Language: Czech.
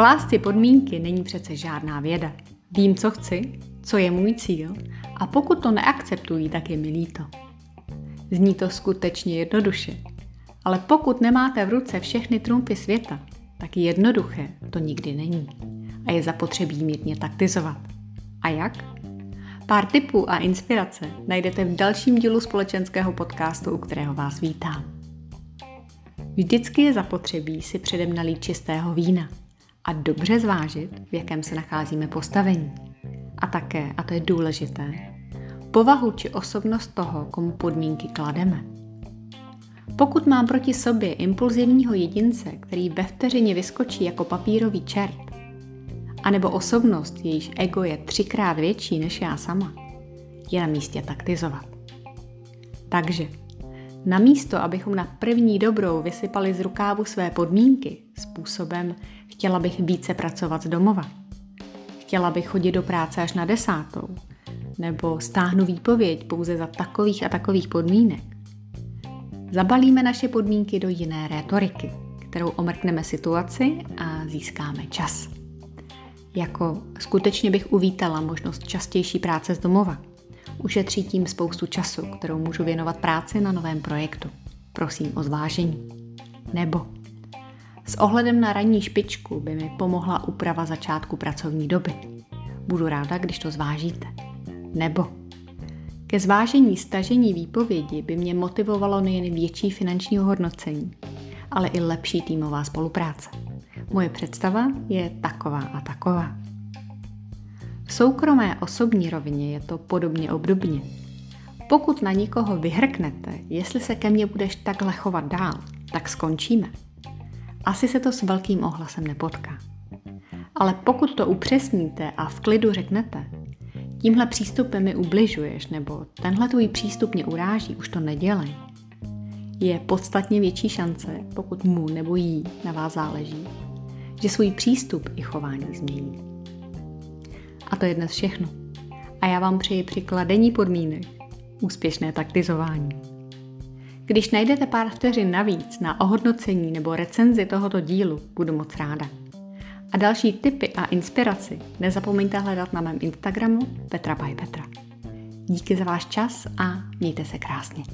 Klást si podmínky není přece žádná věda. Vím, co chci, co je můj cíl a pokud to neakceptují, tak je mi líto. Zní to skutečně jednoduše, ale pokud nemáte v ruce všechny trumpy světa, tak jednoduché to nikdy není a je zapotřebí mírně taktizovat. A jak? Pár tipů a inspirace najdete v dalším dílu společenského podcastu, u kterého vás vítám. Vždycky je zapotřebí si předem nalít čistého vína – a dobře zvážit, v jakém se nacházíme postavení. A také, a to je důležité, povahu či osobnost toho, komu podmínky klademe. Pokud mám proti sobě impulzivního jedince, který ve vteřině vyskočí jako papírový čert, anebo osobnost, jejíž ego je třikrát větší než já sama, je na místě taktizovat. Takže Namísto, abychom na první dobrou vysypali z rukávu své podmínky způsobem chtěla bych více pracovat z domova, chtěla bych chodit do práce až na desátou, nebo stáhnu výpověď pouze za takových a takových podmínek, zabalíme naše podmínky do jiné rétoriky, kterou omrkneme situaci a získáme čas. Jako skutečně bych uvítala možnost častější práce z domova – Ušetří tím spoustu času, kterou můžu věnovat práci na novém projektu. Prosím o zvážení. Nebo s ohledem na ranní špičku by mi pomohla úprava začátku pracovní doby. Budu ráda, když to zvážíte. Nebo ke zvážení stažení výpovědi by mě motivovalo nejen větší finanční hodnocení, ale i lepší týmová spolupráce. Moje představa je taková a taková. V soukromé osobní rovině je to podobně obdobně. Pokud na nikoho vyhrknete, jestli se ke mně budeš takhle chovat dál, tak skončíme. Asi se to s velkým ohlasem nepotká. Ale pokud to upřesníte a v klidu řeknete, tímhle přístupem mi ubližuješ nebo tenhle tvůj přístup mě uráží, už to nedělej. Je podstatně větší šance, pokud mu nebo jí na vás záleží, že svůj přístup i chování změní. A to je dnes všechno. A já vám přeji při kladení podmínek úspěšné taktizování. Když najdete pár vteřin navíc na ohodnocení nebo recenzi tohoto dílu, budu moc ráda. A další tipy a inspiraci nezapomeňte hledat na mém Instagramu Petra by Petra. Díky za váš čas a mějte se krásně.